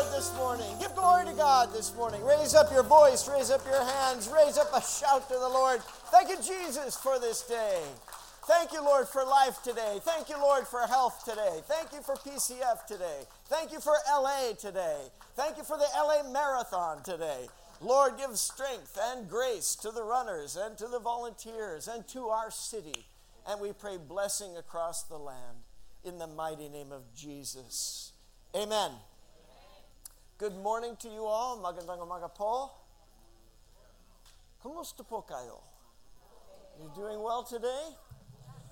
Lord this morning. Give glory to God this morning. Raise up your voice, raise up your hands, raise up a shout to the Lord. Thank you, Jesus, for this day. Thank you, Lord, for life today. Thank you, Lord, for health today. Thank you for PCF today. Thank you for LA today. Thank you for the LA Marathon today. Lord, give strength and grace to the runners and to the volunteers and to our city. And we pray blessing across the land in the mighty name of Jesus. Amen. Good morning to you all. Magandang umaga po. Kumusta po kayo? You're doing well today?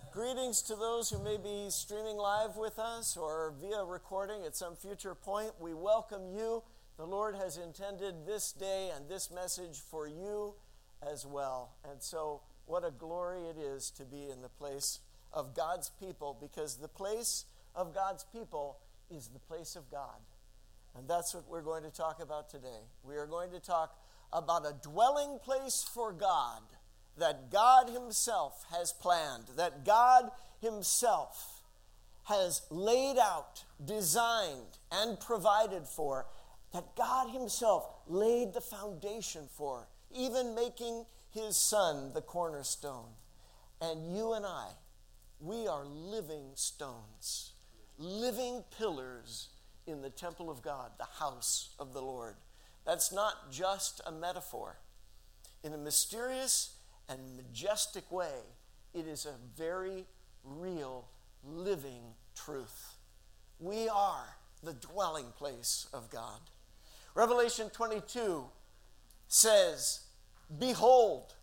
Greetings to those who may be streaming live with us or via recording at some future point. We welcome you. The Lord has intended this day and this message for you as well. And so, what a glory it is to be in the place of God's people because the place of God's people is the place of God. And that's what we're going to talk about today. We are going to talk about a dwelling place for God that God Himself has planned, that God Himself has laid out, designed, and provided for, that God Himself laid the foundation for, even making His Son the cornerstone. And you and I, we are living stones, living pillars in the temple of God, the house of the Lord. That's not just a metaphor. In a mysterious and majestic way, it is a very real, living truth. We are the dwelling place of God. Revelation 22 says, Behold,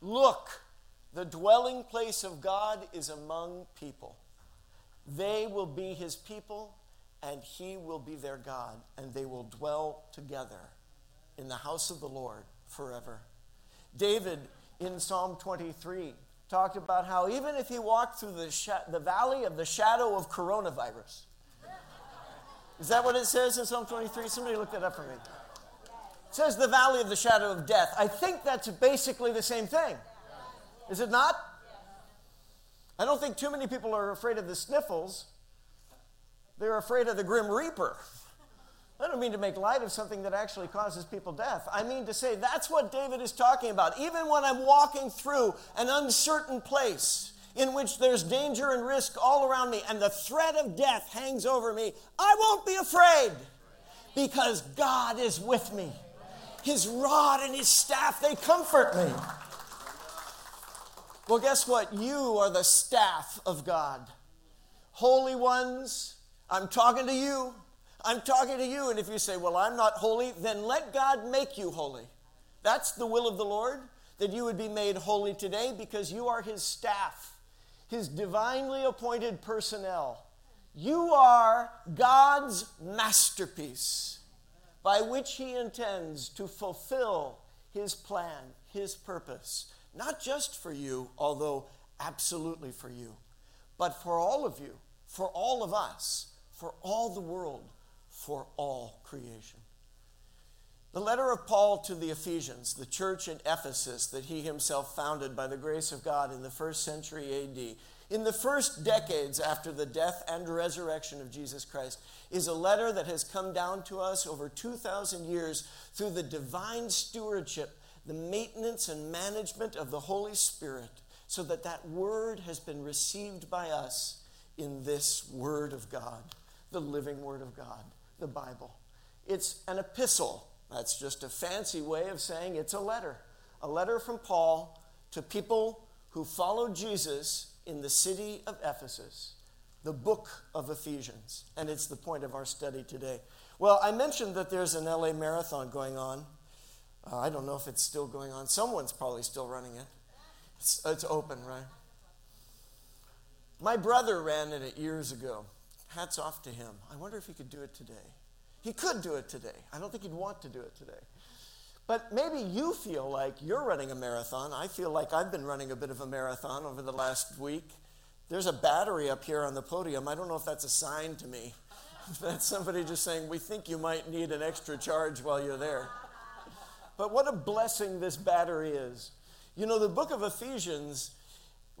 look, the dwelling place of God is among people. They will be his people, and he will be their God, and they will dwell together in the house of the Lord forever. David in Psalm 23 talked about how even if he walked through the, sh- the valley of the shadow of coronavirus, is that what it says in Psalm 23? Somebody look that up for me. It says the valley of the shadow of death. I think that's basically the same thing. Is it not? I don't think too many people are afraid of the sniffles. They're afraid of the grim reaper. I don't mean to make light of something that actually causes people death. I mean to say that's what David is talking about. Even when I'm walking through an uncertain place in which there's danger and risk all around me and the threat of death hangs over me, I won't be afraid because God is with me. His rod and his staff, they comfort me. Well, guess what? You are the staff of God. Holy ones, I'm talking to you. I'm talking to you. And if you say, Well, I'm not holy, then let God make you holy. That's the will of the Lord, that you would be made holy today because you are His staff, His divinely appointed personnel. You are God's masterpiece by which He intends to fulfill His plan, His purpose, not just for you, although absolutely for you, but for all of you, for all of us, for all the world for all creation. The letter of Paul to the Ephesians, the church in Ephesus that he himself founded by the grace of God in the first century AD, in the first decades after the death and resurrection of Jesus Christ, is a letter that has come down to us over 2,000 years through the divine stewardship, the maintenance and management of the Holy Spirit, so that that word has been received by us in this Word of God, the living Word of God the Bible. It's an epistle. That's just a fancy way of saying it's a letter. A letter from Paul to people who followed Jesus in the city of Ephesus, the book of Ephesians. And it's the point of our study today. Well, I mentioned that there's an LA marathon going on. Uh, I don't know if it's still going on. Someone's probably still running it. It's, it's open, right? My brother ran in it years ago. Hats off to him. I wonder if he could do it today. He could do it today. I don't think he'd want to do it today. But maybe you feel like you're running a marathon. I feel like I've been running a bit of a marathon over the last week. There's a battery up here on the podium. I don't know if that's a sign to me. That's somebody just saying, We think you might need an extra charge while you're there. But what a blessing this battery is. You know, the book of Ephesians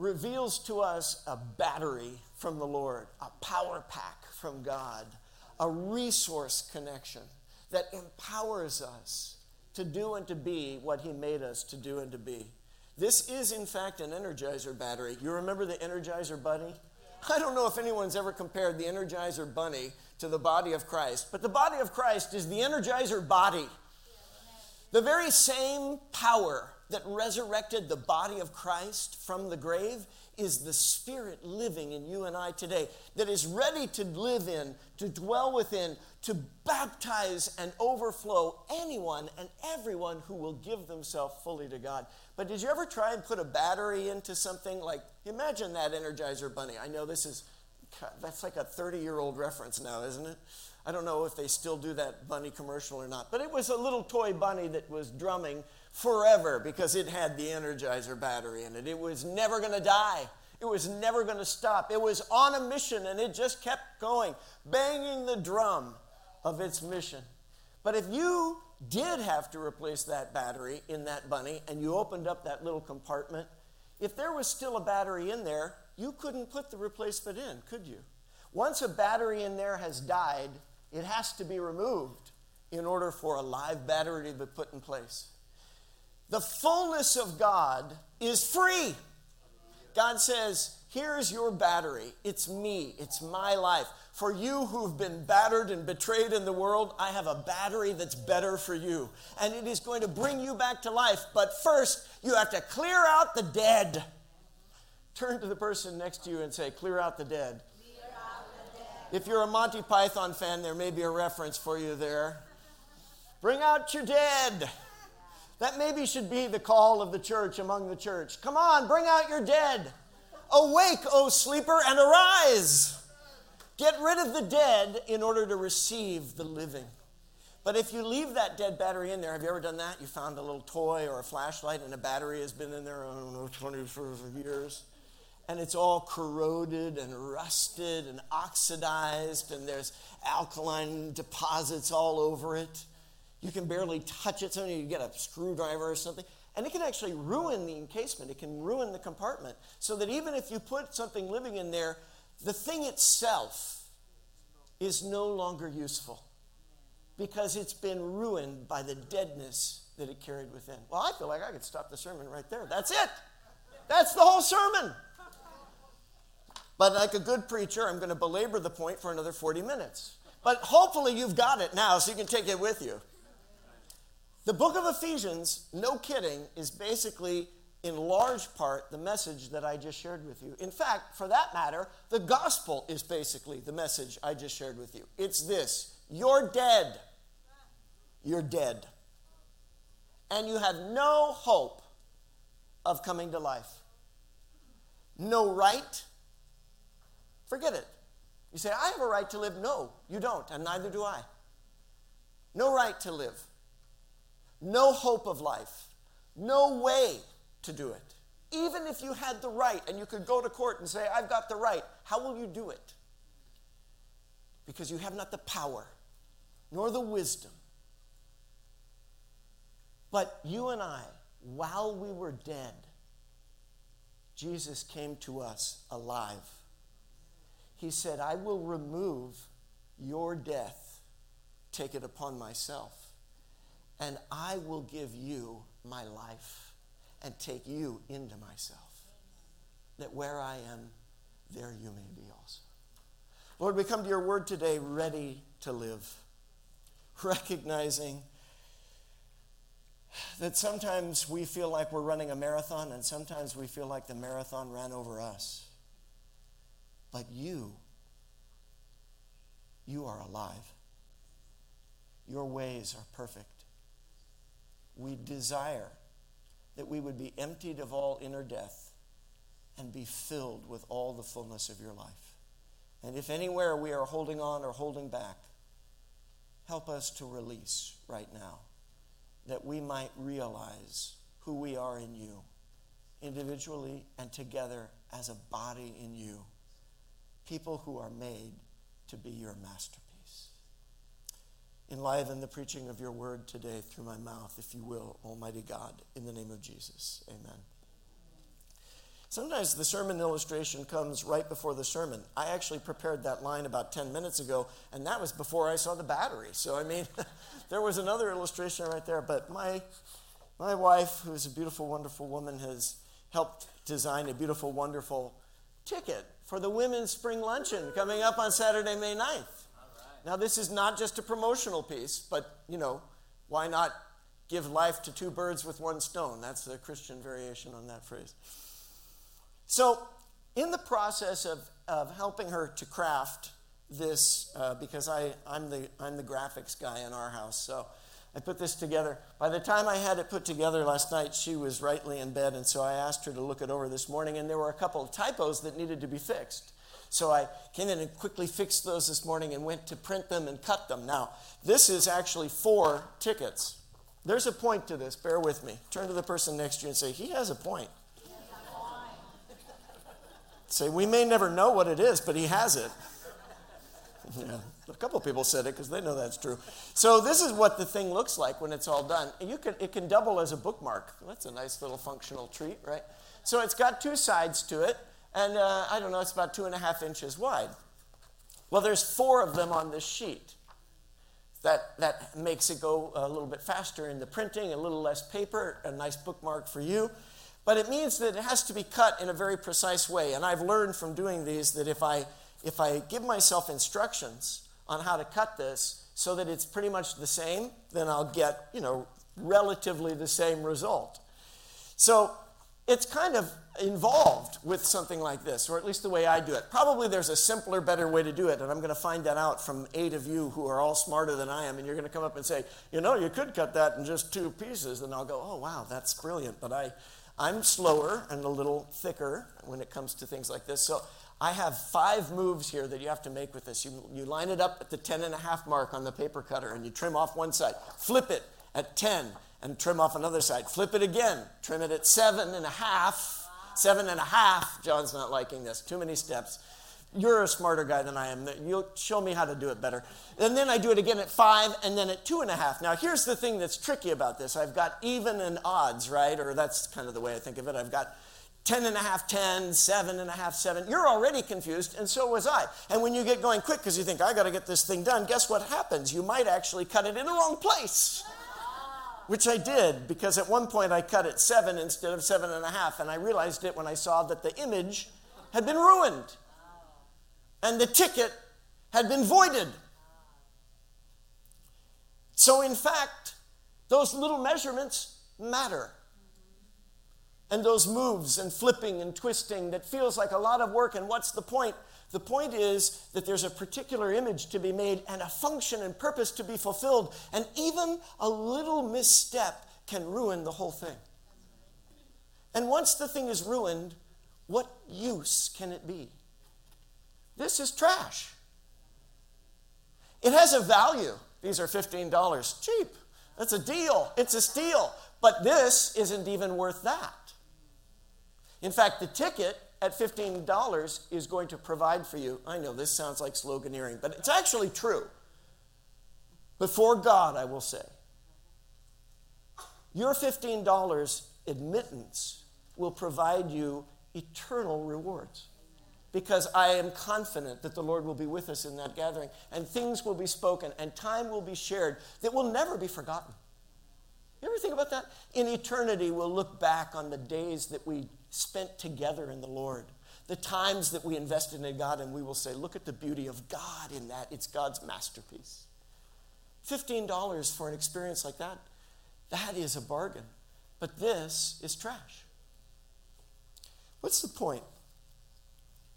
reveals to us a battery from the Lord, a power pack from God, a resource connection. that empowers us to do and to be what He made us to do and to be. This is, in fact, an Energizer battery. You remember the Energizer bunny? I don't know if anyone's ever compared the Energizer bunny to the body of Christ, but the body of Christ is the Energizer body. The very same power that resurrected the body of Christ from the grave is the Spirit living in you and I today, that is ready to live in, to dwell within, to baptize and overflow anyone and everyone who will give themselves fully to God. But did you ever try and put a battery into something like, imagine that Energizer Bunny? I know this is, that's like a 30 year old reference now, isn't it? I don't know if they still do that bunny commercial or not, but it was a little toy bunny that was drumming forever because it had the Energizer battery in it. It was never going to die. It was never going to stop. It was on a mission and it just kept going, banging the drum of its mission. But if you did have to replace that battery in that bunny and you opened up that little compartment, if there was still a battery in there, you couldn't put the replacement in, could you? Once a battery in there has died, it has to be removed in order for a live battery to be put in place. The fullness of God is free. God says, Here's your battery. It's me, it's my life. For you who've been battered and betrayed in the world, I have a battery that's better for you. And it is going to bring you back to life. But first, you have to clear out the dead. Turn to the person next to you and say, Clear out the dead. If you're a Monty Python fan, there may be a reference for you there. Bring out your dead. That maybe should be the call of the church among the church. Come on, bring out your dead. Awake, O sleeper, and arise. Get rid of the dead in order to receive the living. But if you leave that dead battery in there, have you ever done that? You found a little toy or a flashlight and a battery has been in there, I don't know, 20 years. And it's all corroded and rusted and oxidized, and there's alkaline deposits all over it. You can barely touch it. Sometimes you get a screwdriver or something. And it can actually ruin the encasement. It can ruin the compartment. So that even if you put something living in there, the thing itself is no longer useful because it's been ruined by the deadness that it carried within. Well, I feel like I could stop the sermon right there. That's it. That's the whole sermon. But like a good preacher, I'm going to belabor the point for another 40 minutes. But hopefully you've got it now so you can take it with you. The book of Ephesians, no kidding, is basically in large part the message that I just shared with you. In fact, for that matter, the gospel is basically the message I just shared with you. It's this you're dead. You're dead. And you have no hope of coming to life. No right. Forget it. You say, I have a right to live. No, you don't, and neither do I. No right to live no hope of life, no way to do it. Even if you had the right and you could go to court and say, I've got the right, how will you do it? Because you have not the power nor the wisdom. But you and I, while we were dead, Jesus came to us alive. He said, I will remove your death, take it upon myself and I will give you my life and take you into myself. That where I am, there you may be also. Lord, we come to your word today ready to live, recognizing that sometimes we feel like we're running a marathon and sometimes we feel like the marathon ran over us. But you, you are alive. Your ways are perfect we desire that we would be emptied of all inner death and be filled with all the fullness of your life. And if anywhere we are holding on or holding back, help us to release right now that we might realize who we are in you, individually and together as a body in you, people who are made to be your masterpiece enliven the preaching of your word today through my mouth, if you will, Almighty God, in the name of Jesus. Amen. Sometimes the sermon illustration comes right before the sermon. I actually prepared that line about 10 minutes ago, and that was before I saw the battery. So, I mean, there was another illustration right there. But my, my wife, who's a beautiful, wonderful woman, has helped design a beautiful, wonderful ticket for the women's spring luncheon coming up on Saturday, May 9th. Now, this is not just a promotional piece, but, you know, why not give life to two birds with one stone? That's the Christian variation on that phrase. So, in the process of, of helping her to craft this, uh, because I, I'm, the, I'm the graphics guy in our house, so I put this together. By the time I had it put together last night, she was rightly in bed, and so I asked her to look it over this morning, and there were a couple of typos that needed to be fixed. So I came in and quickly fixed those this morning and went to print them and cut them. Now, this is actually four tickets. There's a point to this, bear with me. Turn to the person next to you and say, He has a point. Say, we may never know what it is, but he has it. Yeah, a couple people said it because they know that's true. So this is what the thing looks like when it's all done. You can, it can double as a bookmark. That's a nice little functional treat, right? So it's got two sides to it, and uh, I don't know, it's about two and a half inches wide. Well, there's four of them on this sheet. That, that makes it go a little bit faster in the printing, a little less paper, a nice bookmark for you. But it means that it has to be cut in a very precise way. And I've learned from doing these that if I, if I give myself instructions on how to cut this so that it's pretty much the same, then I'll get, you know, relatively the same result. So it's kind of involved with something like this, or at least the way I do it. Probably there's a simpler, better way to do it, and I'm going to find that out from eight of you who are all smarter than I am, and you're going to come up and say, you know, you could cut that in just two pieces, and I'll go, oh, wow, that's brilliant, but I, I'm slower and a little thicker when it comes to things like this. So I have five moves here that you have to make with this. You, you line it up at the 10 and a half mark on the paper cutter, and you trim off one side. Flip it at 10 and trim off another side. Flip it again, trim it at seven and a half. Seven and a half. John's not liking this. Too many steps. You're a smarter guy than I am. You'll show me how to do it better. And then I do it again at five and then at two and a half. Now, here's the thing that's tricky about this I've got even and odds, right? Or that's kind of the way I think of it. I've got 10 and a half, 10, 7 and a half, 7. You're already confused, and so was I. And when you get going quick because you think, I got to get this thing done, guess what happens? You might actually cut it in the wrong place. Which I did because at one point I cut it seven instead of seven and a half, and I realized it when I saw that the image had been ruined and the ticket had been voided. So, in fact, those little measurements matter. And those moves and flipping and twisting that feels like a lot of work, and what's the point? The point is that there's a particular image to be made and a function and purpose to be fulfilled, and even a little misstep can ruin the whole thing. And once the thing is ruined, what use can it be? This is trash. It has a value. These are $15. Cheap. That's a deal. It's a steal. But this isn't even worth that. In fact, the ticket at $15 is going to provide for you. I know this sounds like sloganeering, but it's actually true. Before God, I will say, your $15 admittance will provide you eternal rewards because I am confident that the Lord will be with us in that gathering, and things will be spoken, and time will be shared that will never be forgotten. You ever think about that? In eternity, we'll look back on the days that we spent together in the Lord, the times that we invested in God, and we will say, Look at the beauty of God in that. It's God's masterpiece. $15 for an experience like that, that is a bargain. But this is trash. What's the point?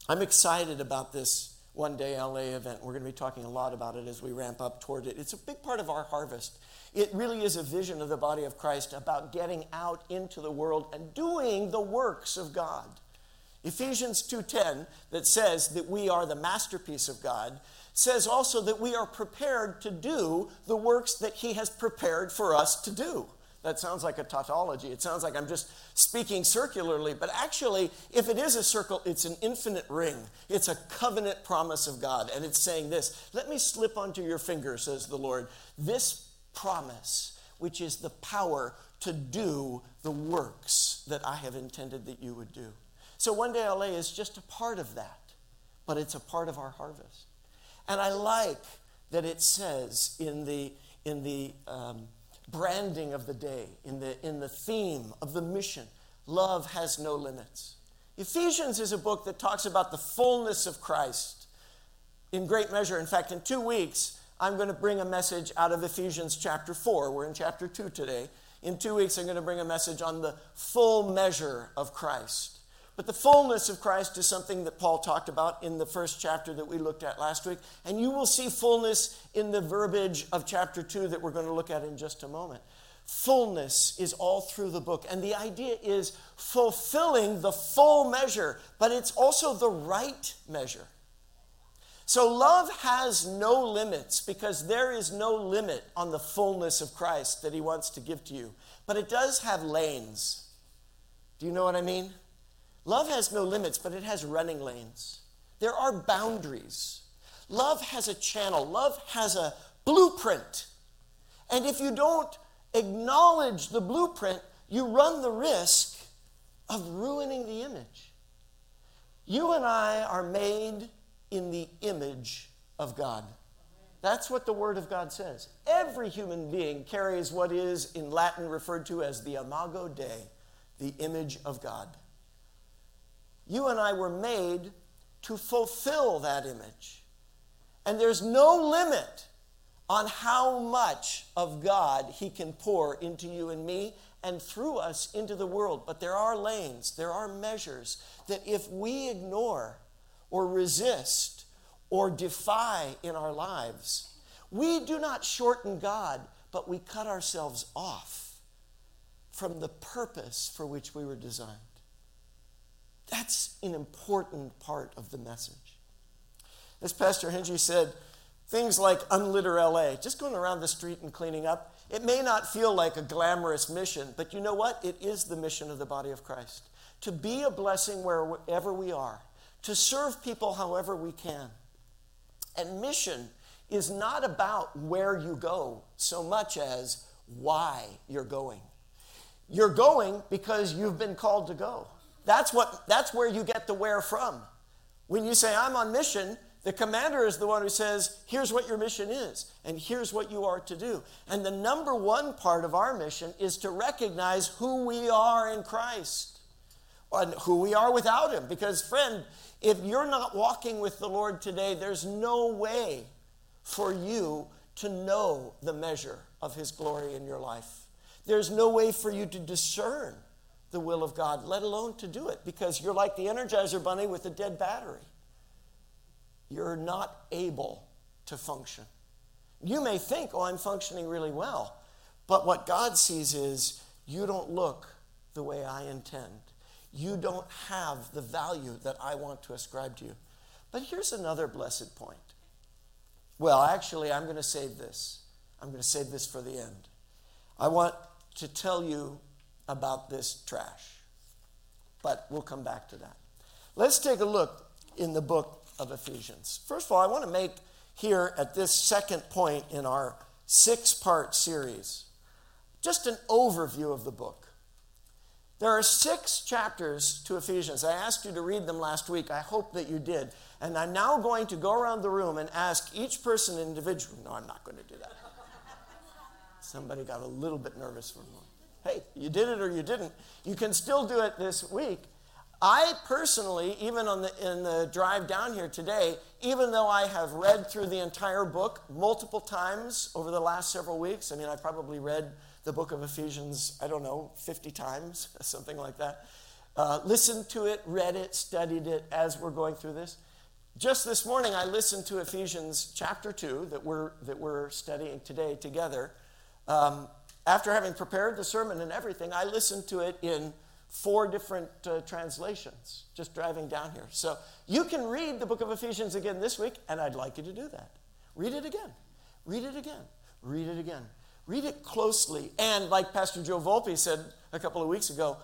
I'm excited about this one day LA event. We're going to be talking a lot about it as we ramp up toward it. It's a big part of our harvest. It really is a vision of the body of Christ about getting out into the world and doing the works of God. Ephesians 2:10 that says that we are the masterpiece of God says also that we are prepared to do the works that he has prepared for us to do. That sounds like a tautology. It sounds like I'm just speaking circularly, but actually, if it is a circle, it's an infinite ring. It's a covenant promise of God. And it's saying this Let me slip onto your finger, says the Lord, this promise, which is the power to do the works that I have intended that you would do. So one day LA is just a part of that, but it's a part of our harvest. And I like that it says in the, in the um, branding of the day, in the, in the theme of the mission, love has no limits. Ephesians is a book that talks about the fullness of Christ in great measure. In fact, in two weeks, I'm going to bring a message out of Ephesians chapter 4. We're in chapter 2 today. In two weeks, I'm going to bring a message on the full measure of Christ. But the fullness of Christ is something that Paul talked about in the first chapter that we looked at last week. And you will see fullness in the verbiage of chapter 2 that we're going to look at in just a moment. Fullness is all through the book. And the idea is fulfilling the full measure, but it's also the right measure. So love has no limits because there is no limit on the fullness of Christ that he wants to give to you. But it does have lanes. Do you know what I mean? Love has no limits, but it has running lanes. There are boundaries. Love has a channel, love has a blueprint. And if you don't acknowledge the blueprint, you run the risk of ruining the image. You and I are made in the image of God. That's what the Word of God says. Every human being carries what is in Latin referred to as the imago Dei, the image of God. You and I were made to fulfill that image. And there's no limit on how much of God He can pour into you and me and through us into the world. But there are lanes, there are measures that if we ignore or resist or defy in our lives, we do not shorten God, but we cut ourselves off from the purpose for which we were designed. That's an important part of the message. As Pastor Henry said, things like Unlitter LA, just going around the street and cleaning up, it may not feel like a glamorous mission, but you know what? It is the mission of the body of Christ. To be a blessing wherever we are, to serve people however we can. And mission is not about where you go so much as why you're going. You're going because you've been called to go. That's, what, that's where you get the where from. When you say, I'm on mission, the commander is the one who says, here's what your mission is, and here's what you are to do. And the number one part of our mission is to recognize who we are in Christ and who we are without Him. Because, friend, if you're not walking with the Lord today, there's no way for you to know the measure of His glory in your life. There's no way for you to discern the will of God, let alone to do it, because you're like the Energizer Bunny with a dead battery. You're not able to function. You may think, oh, I'm functioning really well, but what God sees is you don't look the way I intend. You don't have the value that I want to ascribe to you. But here's another blessed point. Well, actually, I'm going to save this. I'm going to save this for the end. I want to tell you about this trash. But we'll come back to that. Let's take a look in the book of Ephesians. First of all, I want to make here at this second point in our six part series just an overview of the book. There are six chapters to Ephesians. I asked you to read them last week. I hope that you did. And I'm now going to go around the room and ask each person individually. No, I'm not going to do that. Somebody got a little bit nervous for a moment. Hey, you did it or you didn't. You can still do it this week. I personally, even on the, in the drive down here today, even though I have read through the entire book multiple times over the last several weeks, I mean, I probably read the book of Ephesians, I don't know, 50 times, something like that. Uh, listened to it, read it, studied it as we're going through this. Just this morning, I listened to Ephesians chapter 2 that we're, that we're studying today together. Um, after having prepared the sermon and everything, I listened to it in four different uh, translations just driving down here. So you can read the book of Ephesians again this week, and I'd like you to do that. Read it again. Read it again. Read it again. Read it closely. And like Pastor Joe Volpe said a couple of weeks ago,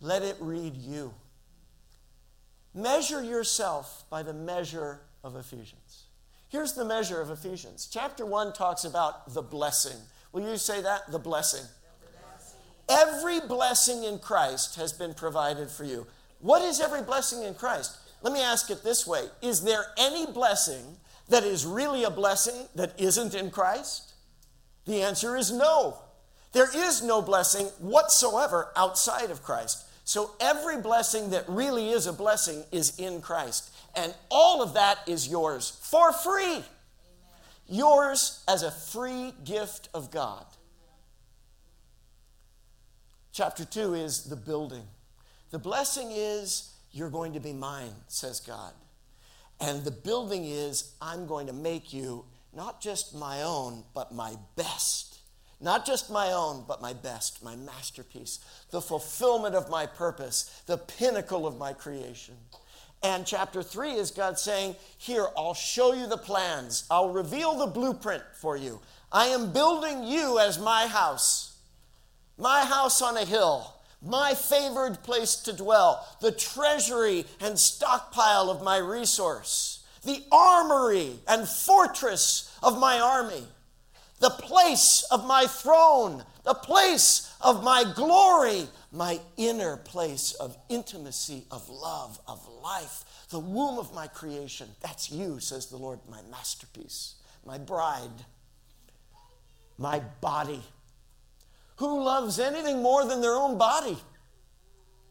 let it read you. Measure yourself by the measure of Ephesians. Here's the measure of Ephesians. Chapter 1 talks about the blessing Will you say that? The blessing. Every blessing in Christ has been provided for you. What is every blessing in Christ? Let me ask it this way Is there any blessing that is really a blessing that isn't in Christ? The answer is no. There is no blessing whatsoever outside of Christ. So every blessing that really is a blessing is in Christ. And all of that is yours for free. Amen. Yours as a free gift of God. Chapter 2 is the building. The blessing is, you're going to be mine, says God. And the building is, I'm going to make you not just my own, but my best. Not just my own, but my best, my masterpiece, the fulfillment of my purpose, the pinnacle of my creation. And chapter three is God saying, Here, I'll show you the plans, I'll reveal the blueprint for you. I am building you as my house, my house on a hill my favored place to dwell, the treasury and stockpile of my resource, the armory and fortress of my army, the place of my throne, the place of my glory, my inner place of intimacy, of love, of life, the womb of my creation. That's you, says the Lord, my masterpiece, my bride, my body who loves anything more than their own body?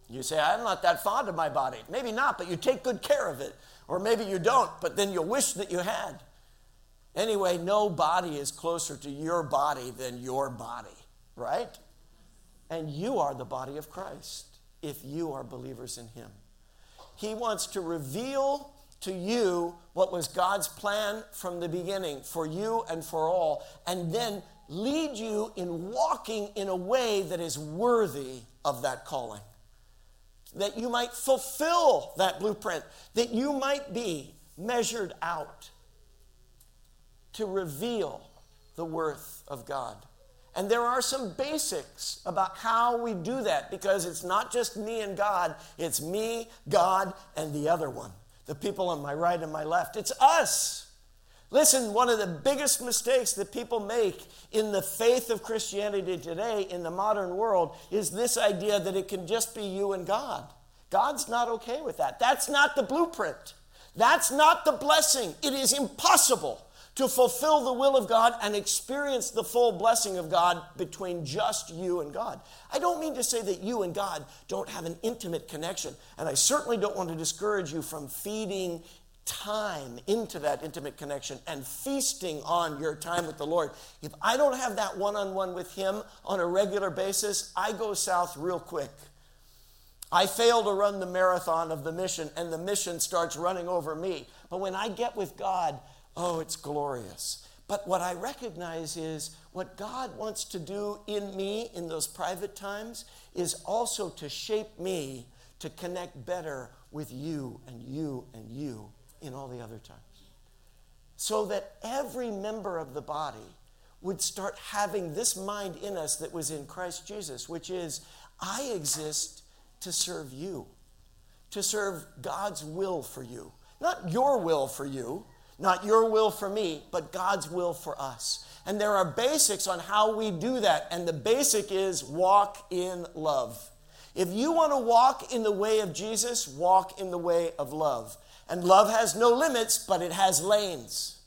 You say, I'm not that fond of my body. Maybe not, but you take good care of it. Or maybe you don't, but then you'll wish that you had. Anyway, no body is closer to your body than your body, right? And you are the body of Christ if you are believers in Him. He wants to reveal to you what was God's plan from the beginning for you and for all, and then lead you in walking in a way that is worthy of that calling. That you might fulfill that blueprint, that you might be measured out to reveal the worth of God. And there are some basics about how we do that because it's not just me and God, it's me, God, and the other one. The people on my right and my left. It's us. Listen, one of the biggest mistakes that people make in the faith of Christianity today in the modern world is this idea that it can just be you and God. God's not okay with that. That's not the blueprint. That's not the blessing. It is impossible to fulfill the will of God and experience the full blessing of God between just you and God. I don't mean to say that you and God don't have an intimate connection, and I certainly don't want to discourage you from feeding time into that intimate connection and feasting on your time with the Lord. If I don't have that one on one with Him on a regular basis, I go south real quick. I fail to run the marathon of the mission, and the mission starts running over me. But when I get with God, oh, it's glorious. But what I recognize is what God wants to do in me in those private times is also to shape me to connect better with you and you and you in all the other times. So that every member of the body would start having this mind in us that was in Christ Jesus, which is, I exist to serve you, to serve God's will for you. Not your will for you, not your will for me, but God's will for us. And there are basics on how we do that. And the basic is walk in love. If you want to walk in the way of Jesus, walk in the way of love. And love has no limits, but it has lanes.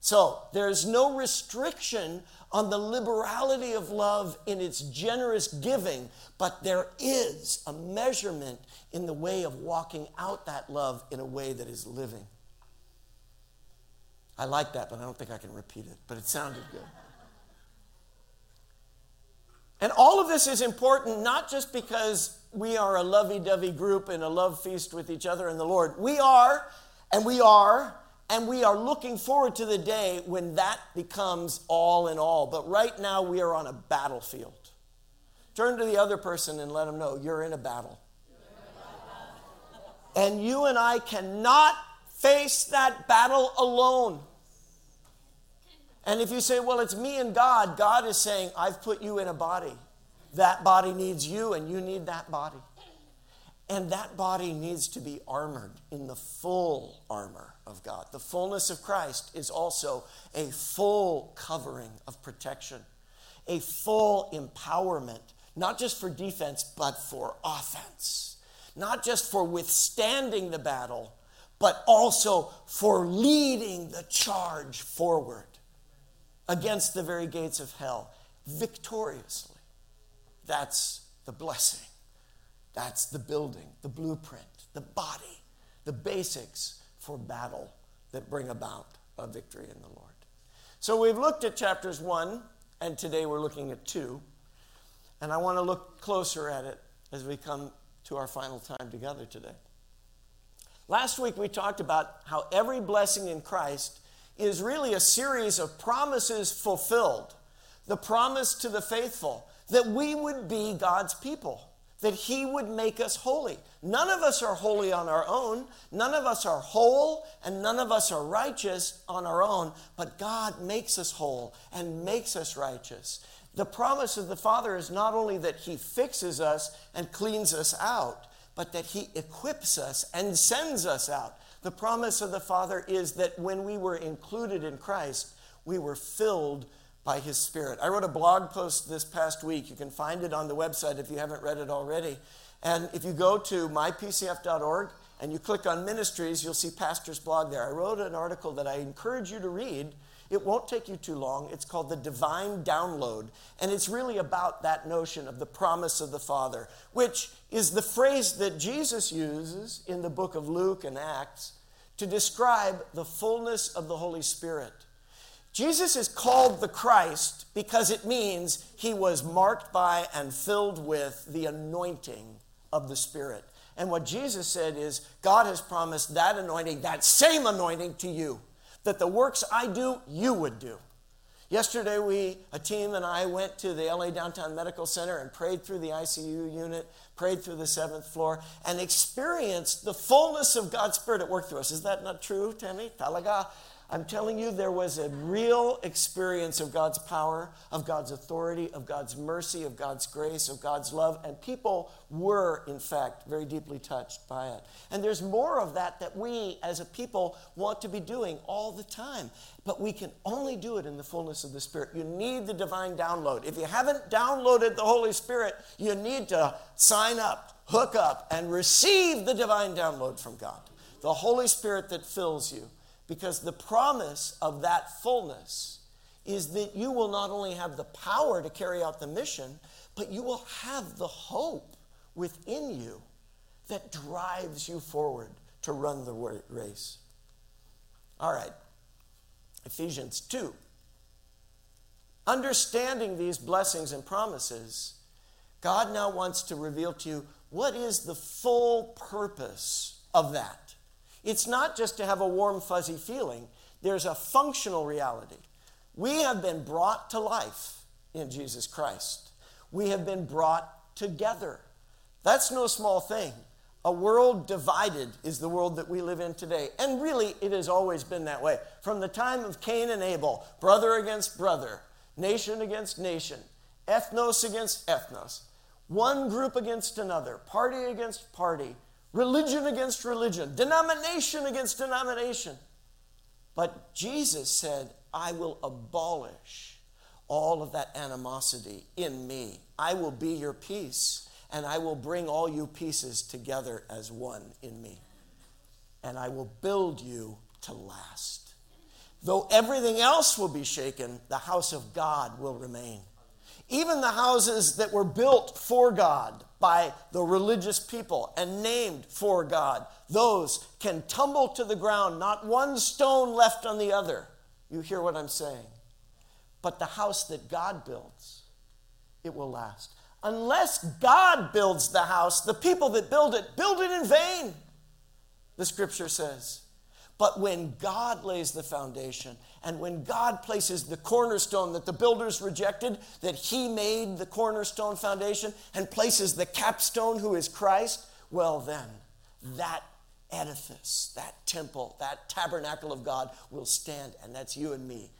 So there's no restriction on the liberality of love in its generous giving, but there is a measurement in the way of walking out that love in a way that is living. I like that, but I don't think I can repeat it, but it sounded good. And all of this is important not just because we are a lovey dovey group and a love feast with each other and the Lord. We are, and we are, and we are looking forward to the day when that becomes all in all. But right now, we are on a battlefield. Turn to the other person and let them know you're in a battle. And you and I cannot face that battle alone. And if you say, well, it's me and God, God is saying, I've put you in a body. That body needs you, and you need that body. And that body needs to be armored in the full armor of God. The fullness of Christ is also a full covering of protection, a full empowerment, not just for defense, but for offense not just for withstanding the battle, but also for leading the charge forward against the very gates of hell victoriously. That's the blessing. That's the building, the blueprint, the body, the basics for battle that bring about a victory in the Lord. So we've looked at chapters 1, and today we're looking at 2. And I want to look closer at it as we come to our final time together today. Last week we talked about how every blessing in Christ is really a series of promises fulfilled. The promise to the faithful that we would be God's people, that He would make us holy. None of us are holy on our own, none of us are whole, and none of us are righteous on our own, but God makes us whole and makes us righteous. The promise of the Father is not only that He fixes us and cleans us out, but that He equips us and sends us out. The promise of the Father is that when we were included in Christ, we were filled by His Spirit. I wrote a blog post this past week. You can find it on the website if you haven't read it already. And if you go to mypcf.org and you click on ministries, you'll see Pastor's blog there. I wrote an article that I encourage you to read it won't take you too long. It's called the Divine Download. And it's really about that notion of the promise of the Father, which is the phrase that Jesus uses in the book of Luke and Acts to describe the fullness of the Holy Spirit. Jesus is called the Christ because it means he was marked by and filled with the anointing of the Spirit. And what Jesus said is, God has promised that anointing, that same anointing to you that the works I do, you would do. Yesterday, we, a team and I, went to the LA Downtown Medical Center and prayed through the ICU unit, prayed through the seventh floor, and experienced the fullness of God's Spirit at work through us. Is that not true, Tammy? Talaga? I'm telling you, there was a real experience of God's power, of God's authority, of God's mercy, of God's grace, of God's love, and people were, in fact, very deeply touched by it. And there's more of that that we as a people want to be doing all the time, but we can only do it in the fullness of the Spirit. You need the divine download. If you haven't downloaded the Holy Spirit, you need to sign up, hook up, and receive the divine download from God. The Holy Spirit that fills you because the promise of that fullness is that you will not only have the power to carry out the mission, but you will have the hope within you that drives you forward to run the race. All right, Ephesians 2. Understanding these blessings and promises, God now wants to reveal to you what is the full purpose of that. It's not just to have a warm, fuzzy feeling, there's a functional reality. We have been brought to life in Jesus Christ, we have been brought together. That's no small thing. A world divided is the world that we live in today. And really, it has always been that way. From the time of Cain and Abel, brother against brother, nation against nation, ethnos against ethnos, one group against another, party against party religion against religion, denomination against denomination. But Jesus said, I will abolish all of that animosity in me. I will be your peace, and I will bring all you pieces together as one in me. And I will build you to last. Though everything else will be shaken, the house of God will remain. Even the houses that were built for God by the religious people and named for God, those can tumble to the ground, not one stone left on the other. You hear what I'm saying? But the house that God builds, it will last. Unless God builds the house, the people that build it build it in vain, the scripture says. But when God lays the foundation and when God places the cornerstone that the builders rejected, that He made the cornerstone foundation and places the capstone who is Christ, well, then that edifice, that temple, that tabernacle of God will stand. And that's you and me,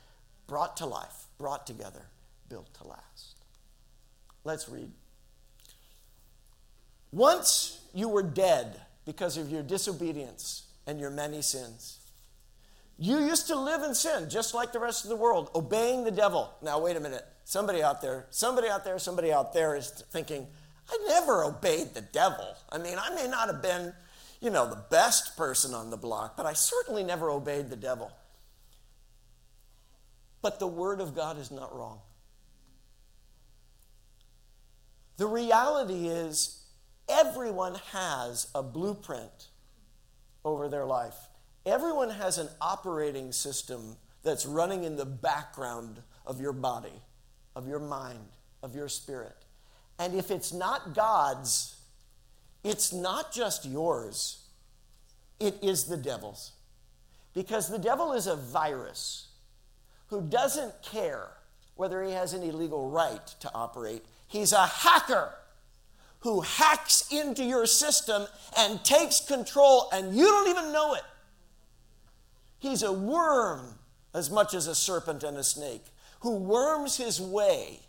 brought to life, brought together, built to last. Let's read. Once you were dead because of your disobedience and your many sins. You used to live in sin just like the rest of the world, obeying the devil. Now, wait a minute. Somebody out there, somebody out there, somebody out there is thinking, I never obeyed the devil. I mean, I may not have been, you know, the best person on the block, but I certainly never obeyed the devil. But the Word of God is not wrong. The reality is, everyone has a blueprint over their life. Everyone has an operating system that's running in the background of your body, of your mind, of your spirit. And if it's not God's, it's not just yours, it is the devil's. Because the devil is a virus who doesn't care whether he has any legal right to operate. He's a hacker who hacks into your system and takes control, and you don't even know it. He's a worm as much as a serpent and a snake who worms his way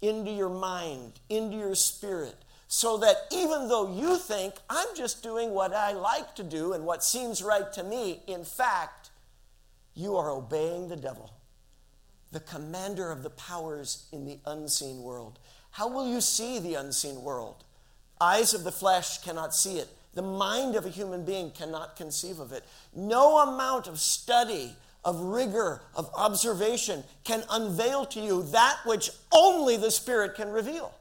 into your mind, into your spirit, so that even though you think, I'm just doing what I like to do and what seems right to me, in fact, you are obeying the devil the commander of the powers in the unseen world. How will you see the unseen world? Eyes of the flesh cannot see it. The mind of a human being cannot conceive of it. No amount of study, of rigor, of observation can unveil to you that which only the Spirit can reveal.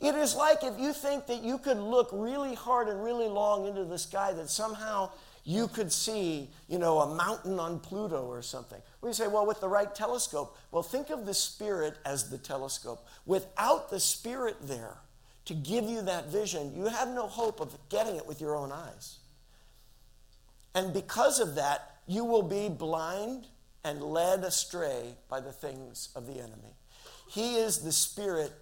It is like if you think that you could look really hard and really long into the sky, that somehow you could see, you know, a mountain on Pluto or something. We say, well, with the right telescope. Well, think of the Spirit as the telescope. Without the Spirit there to give you that vision, you have no hope of getting it with your own eyes. And because of that, you will be blind and led astray by the things of the enemy. He is the Spirit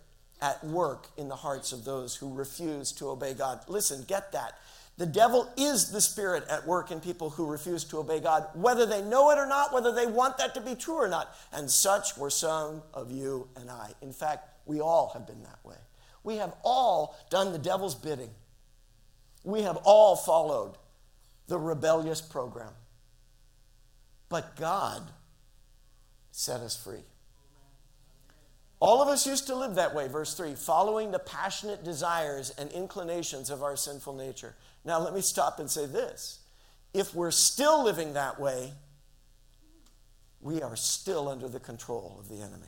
at work in the hearts of those who refuse to obey God. Listen, get that. The devil is the spirit at work in people who refuse to obey God, whether they know it or not, whether they want that to be true or not. And such were some of you and I. In fact, we all have been that way. We have all done the devil's bidding. We have all followed the rebellious program. But God set us free. All of us used to live that way, verse 3, following the passionate desires and inclinations of our sinful nature. Now, let me stop and say this. If we're still living that way, we are still under the control of the enemy.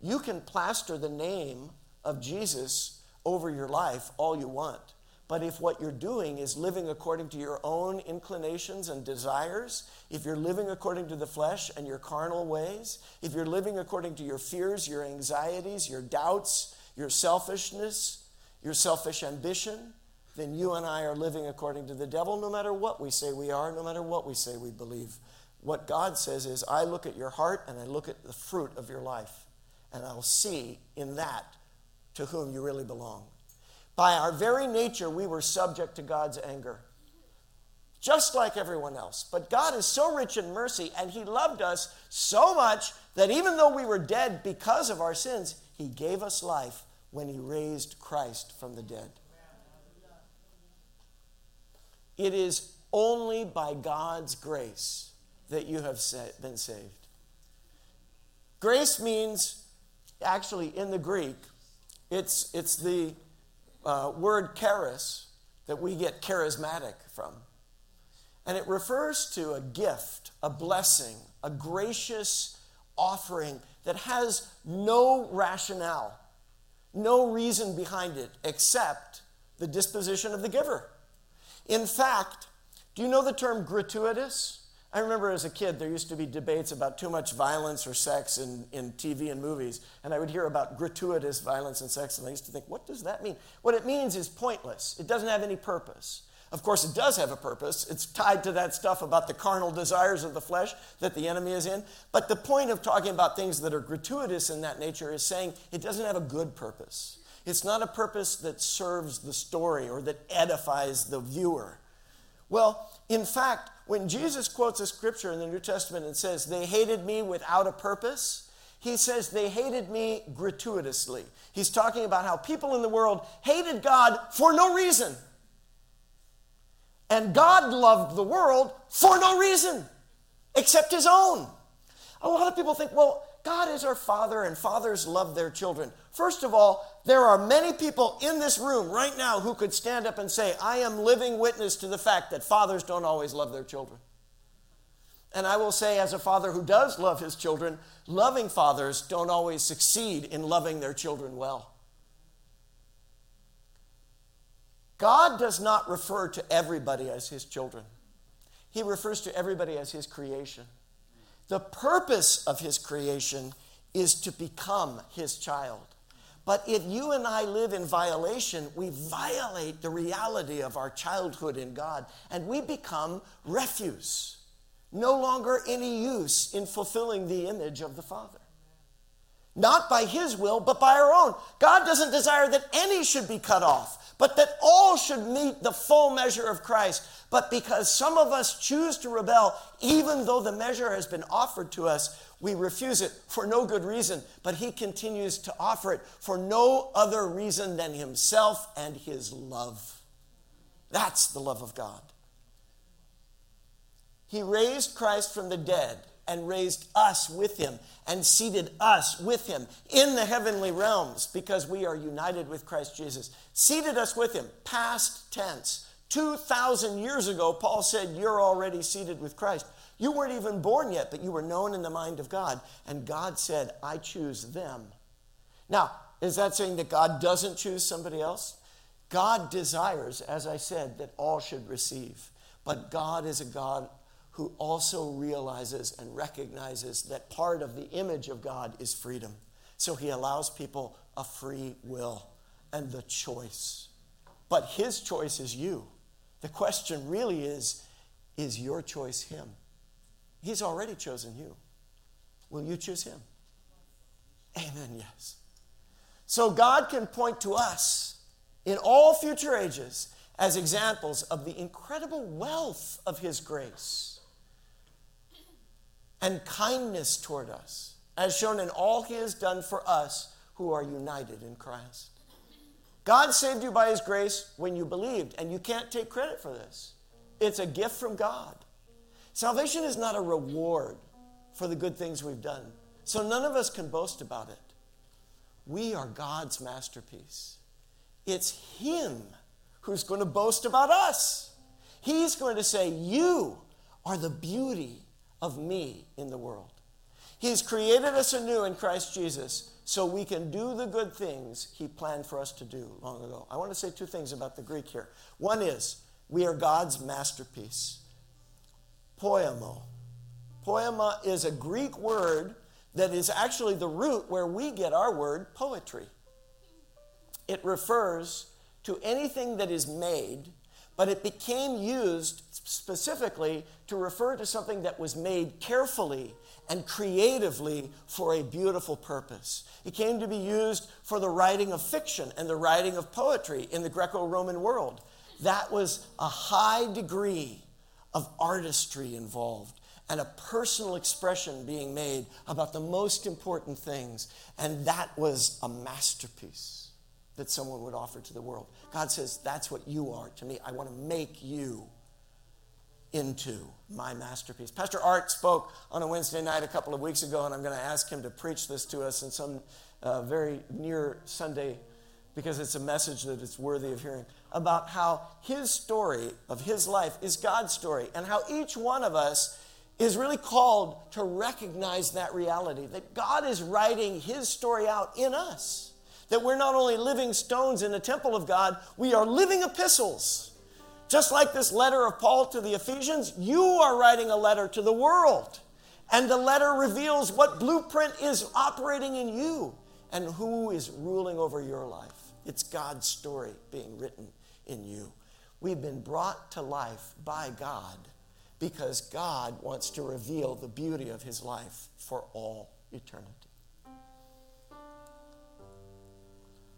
You can plaster the name of Jesus over your life all you want. But if what you're doing is living according to your own inclinations and desires, if you're living according to the flesh and your carnal ways, if you're living according to your fears, your anxieties, your doubts, your selfishness, your selfish ambition, then you and I are living according to the devil no matter what we say we are, no matter what we say we believe. What God says is, I look at your heart and I look at the fruit of your life, and I'll see in that to whom you really belong. By our very nature, we were subject to God's anger, just like everyone else. But God is so rich in mercy, and He loved us so much that even though we were dead because of our sins, He gave us life when He raised Christ from the dead. It is only by God's grace that you have been saved. Grace means, actually, in the Greek, it's, it's the uh, word charis that we get charismatic from. And it refers to a gift, a blessing, a gracious offering that has no rationale, no reason behind it except the disposition of the giver. In fact, do you know the term gratuitous? I remember as a kid, there used to be debates about too much violence or sex in, in TV and movies, and I would hear about gratuitous violence and sex, and I used to think, what does that mean? What it means is pointless, it doesn't have any purpose. Of course, it does have a purpose. It's tied to that stuff about the carnal desires of the flesh that the enemy is in. But the point of talking about things that are gratuitous in that nature is saying it doesn't have a good purpose. It's not a purpose that serves the story or that edifies the viewer. Well, in fact, when Jesus quotes a scripture in the New Testament and says, They hated me without a purpose, he says, They hated me gratuitously. He's talking about how people in the world hated God for no reason. And God loved the world for no reason except his own. A lot of people think, well, God is our Father, and fathers love their children. First of all, there are many people in this room right now who could stand up and say, I am living witness to the fact that fathers don't always love their children. And I will say, as a father who does love his children, loving fathers don't always succeed in loving their children well. God does not refer to everybody as his children, he refers to everybody as his creation. The purpose of his creation is to become his child. But if you and I live in violation, we violate the reality of our childhood in God and we become refuse, no longer any use in fulfilling the image of the Father. Not by his will, but by our own. God doesn't desire that any should be cut off, but that all should meet the full measure of Christ. But because some of us choose to rebel, even though the measure has been offered to us, we refuse it for no good reason. But He continues to offer it for no other reason than Himself and His love. That's the love of God. He raised Christ from the dead and raised us with him and seated us with him in the heavenly realms because we are united with Christ Jesus. Seated us with him, past tense. 2,000 years ago, Paul said, You're already seated with Christ. You weren't even born yet, but you were known in the mind of God. And God said, I choose them. Now, is that saying that God doesn't choose somebody else? God desires, as I said, that all should receive. But God is a God who also realizes and recognizes that part of the image of God is freedom. So he allows people a free will and the choice. But his choice is you. The question really is is your choice Him? He's already chosen you. Will you choose Him? Amen, yes. So God can point to us in all future ages as examples of the incredible wealth of His grace and kindness toward us, as shown in all He has done for us who are united in Christ. God saved you by His grace when you believed, and you can't take credit for this. It's a gift from God. Salvation is not a reward for the good things we've done, so none of us can boast about it. We are God's masterpiece. It's Him who's going to boast about us. He's going to say, You are the beauty of me in the world. He's created us anew in Christ Jesus so we can do the good things he planned for us to do long ago. I want to say two things about the Greek here. One is, we are God's masterpiece. Poemo. Poiema is a Greek word that is actually the root where we get our word poetry. It refers to anything that is made, but it became used specifically to refer to something that was made carefully and creatively for a beautiful purpose. It came to be used for the writing of fiction and the writing of poetry in the Greco Roman world. That was a high degree of artistry involved and a personal expression being made about the most important things. And that was a masterpiece that someone would offer to the world. God says, That's what you are to me. I want to make you into my masterpiece. Pastor Art spoke on a Wednesday night a couple of weeks ago, and I'm going to ask him to preach this to us in some uh, very near Sunday because it's a message that it's worthy of hearing about how his story of his life is God's story and how each one of us is really called to recognize that reality that God is writing his story out in us. That we're not only living stones in the temple of God, we are living epistles just like this letter of Paul to the Ephesians, you are writing a letter to the world. And the letter reveals what blueprint is operating in you and who is ruling over your life. It's God's story being written in you. We've been brought to life by God because God wants to reveal the beauty of his life for all eternity.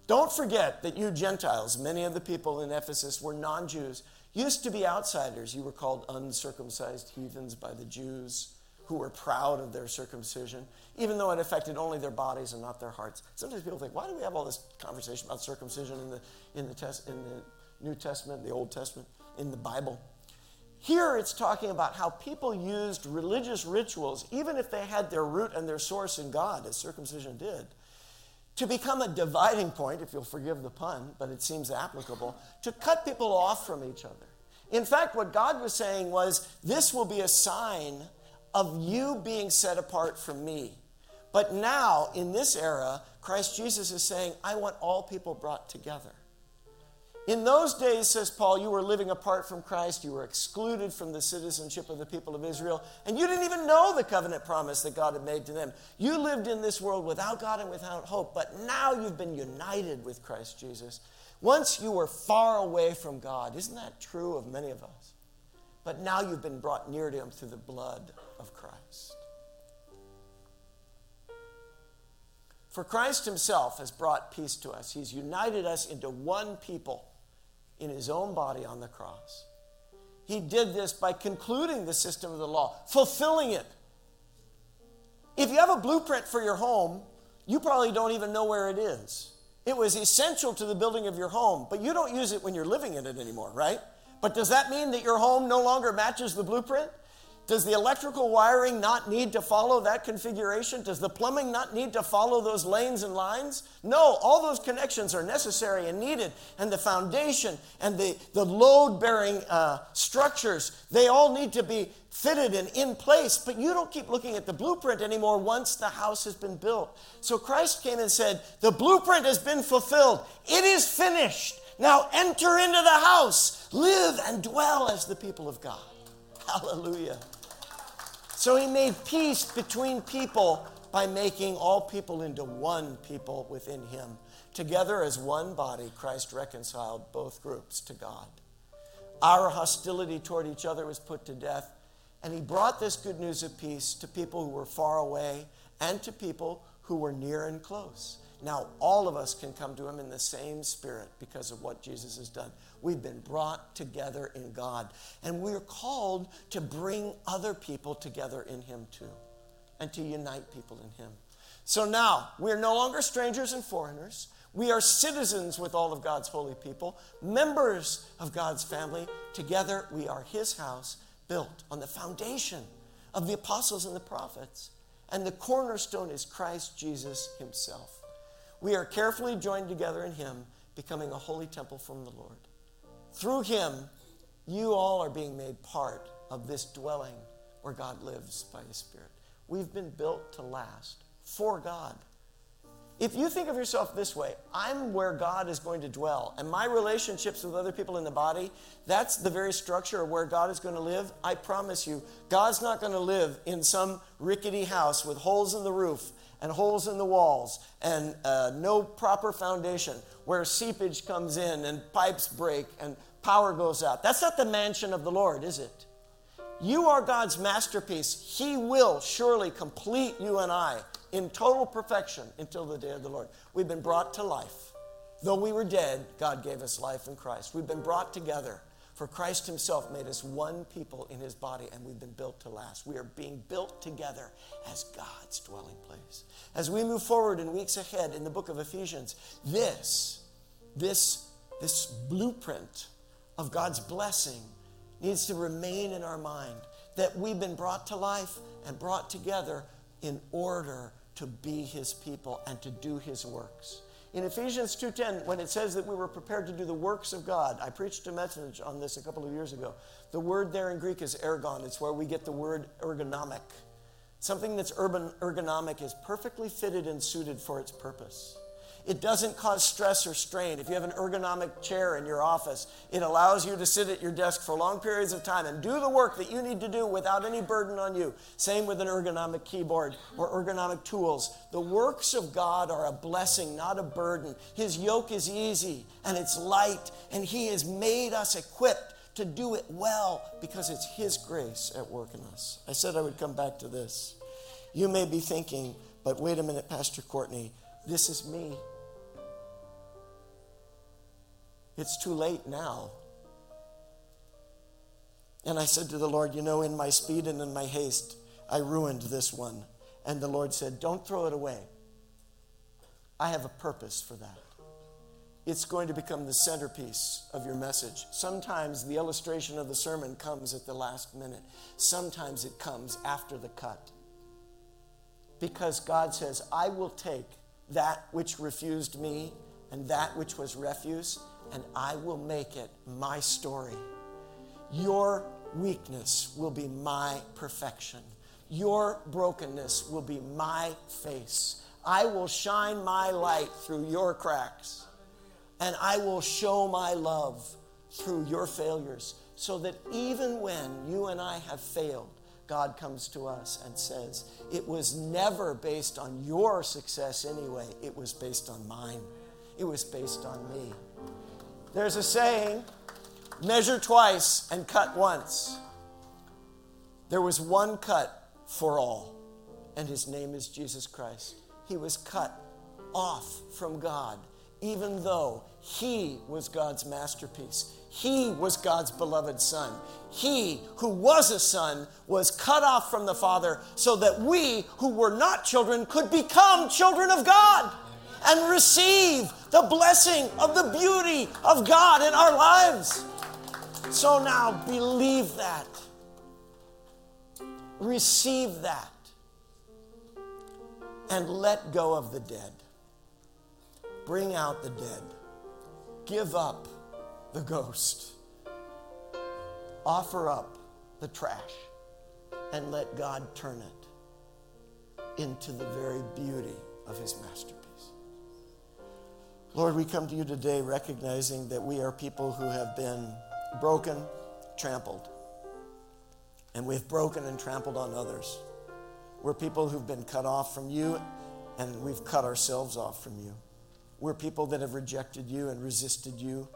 Don't forget that you Gentiles, many of the people in Ephesus were non Jews, used to be outsiders. You were called uncircumcised heathens by the Jews who were proud of their circumcision, even though it affected only their bodies and not their hearts. Sometimes people think, why do we have all this conversation about circumcision in the, in the, test, in the New Testament, the Old Testament, in the Bible? Here it's talking about how people used religious rituals, even if they had their root and their source in God, as circumcision did, to become a dividing point, if you'll forgive the pun, but it seems applicable, to cut people off from each other. In fact, what God was saying was, This will be a sign of you being set apart from me. But now, in this era, Christ Jesus is saying, I want all people brought together. In those days, says Paul, you were living apart from Christ. You were excluded from the citizenship of the people of Israel, and you didn't even know the covenant promise that God had made to them. You lived in this world without God and without hope, but now you've been united with Christ Jesus. Once you were far away from God. Isn't that true of many of us? But now you've been brought near to Him through the blood of Christ. For Christ Himself has brought peace to us, He's united us into one people in his own body on the cross. He did this by concluding the system of the law, fulfilling it. If you have a blueprint for your home, you probably don't even know where it is. It was essential to the building of your home, but you don't use it when you're living in it anymore, right? But does that mean that your home no longer matches the blueprint? Does the electrical wiring not need to follow that configuration? Does the plumbing not need to follow those lanes and lines? No, all those connections are necessary and needed. And the foundation and the, the load bearing uh, structures, they all need to be fitted and in place. But you don't keep looking at the blueprint anymore once the house has been built. So Christ came and said, The blueprint has been fulfilled, it is finished. Now enter into the house, live and dwell as the people of God. Hallelujah. So he made peace between people by making all people into one people within him. Together as one body, Christ reconciled both groups to God. Our hostility toward each other was put to death, and he brought this good news of peace to people who were far away and to people who were near and close. Now, all of us can come to him in the same spirit because of what Jesus has done. We've been brought together in God, and we're called to bring other people together in him too, and to unite people in him. So now, we're no longer strangers and foreigners. We are citizens with all of God's holy people, members of God's family. Together, we are his house built on the foundation of the apostles and the prophets. And the cornerstone is Christ Jesus himself. We are carefully joined together in Him, becoming a holy temple from the Lord. Through Him, you all are being made part of this dwelling where God lives by His Spirit. We've been built to last for God. If you think of yourself this way, I'm where God is going to dwell, and my relationships with other people in the body, that's the very structure of where God is going to live. I promise you, God's not going to live in some rickety house with holes in the roof and holes in the walls and uh, no proper foundation where seepage comes in and pipes break and power goes out. That's not the mansion of the Lord, is it? You are God's masterpiece. He will surely complete you and I in total perfection until the day of the Lord. We've been brought to life. Though we were dead, God gave us life in Christ. We've been brought together for Christ Himself made us one people in His body, and we've been built to last. We are being built together as God's dwelling place. As we move forward in weeks ahead in the book of Ephesians, this, this, this blueprint of God's blessing needs to remain in our mind that we've been brought to life and brought together in order to be His people and to do His works. In Ephesians 2:10, when it says that we were prepared to do the works of God, I preached a message on this a couple of years ago. The word there in Greek is ergon. It's where we get the word ergonomic. Something that's urban ergonomic is perfectly fitted and suited for its purpose. It doesn't cause stress or strain. If you have an ergonomic chair in your office, it allows you to sit at your desk for long periods of time and do the work that you need to do without any burden on you. Same with an ergonomic keyboard or ergonomic tools. The works of God are a blessing, not a burden. His yoke is easy and it's light, and He has made us equipped to do it well because it's His grace at work in us. I said I would come back to this. You may be thinking, but wait a minute, Pastor Courtney, this is me. It's too late now. And I said to the Lord, You know, in my speed and in my haste, I ruined this one. And the Lord said, Don't throw it away. I have a purpose for that. it's going to become the centerpiece of your message. Sometimes the illustration of the sermon comes at the last minute, sometimes it comes after the cut. Because God says, I will take that which refused me and that which was refuse, and I will make it my story. Your weakness will be my perfection. Your brokenness will be my face. I will shine my light through your cracks, and I will show my love through your failures, so that even when you and I have failed, God comes to us and says, It was never based on your success anyway, it was based on mine, it was based on me. There's a saying measure twice and cut once. There was one cut for all, and his name is Jesus Christ. He was cut off from God, even though he was God's masterpiece. He was God's beloved Son. He, who was a son, was cut off from the Father so that we, who were not children, could become children of God and receive the blessing of the beauty of God in our lives. So now believe that. Receive that. And let go of the dead. Bring out the dead. Give up the ghost. Offer up the trash and let God turn it into the very beauty of his masterpiece. Lord, we come to you today recognizing that we are people who have been broken, trampled. And we've broken and trampled on others. We're people who've been cut off from you, and we've cut ourselves off from you. We're people that have rejected you and resisted you.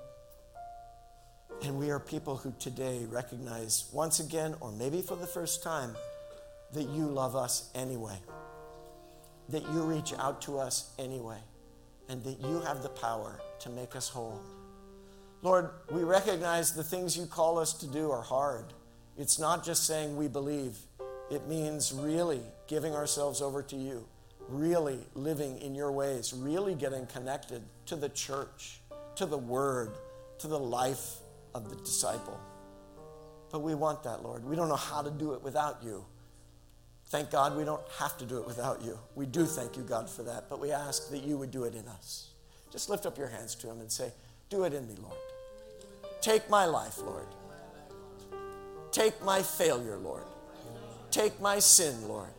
And we are people who today recognize once again, or maybe for the first time, that you love us anyway, that you reach out to us anyway, and that you have the power to make us whole. Lord, we recognize the things you call us to do are hard. It's not just saying we believe, it means really giving ourselves over to you, really living in your ways, really getting connected to the church, to the word, to the life of the disciple. But we want that, Lord. We don't know how to do it without you. Thank God we don't have to do it without you. We do thank you, God, for that, but we ask that you would do it in us. Just lift up your hands to Him and say, Do it in me, Lord. Take my life, Lord. Take my failure, Lord. Take my sin, Lord.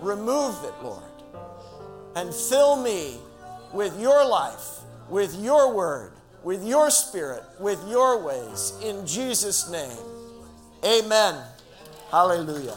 Remove it, Lord. And fill me with your life, with your word, with your spirit, with your ways. In Jesus' name. Amen. Hallelujah.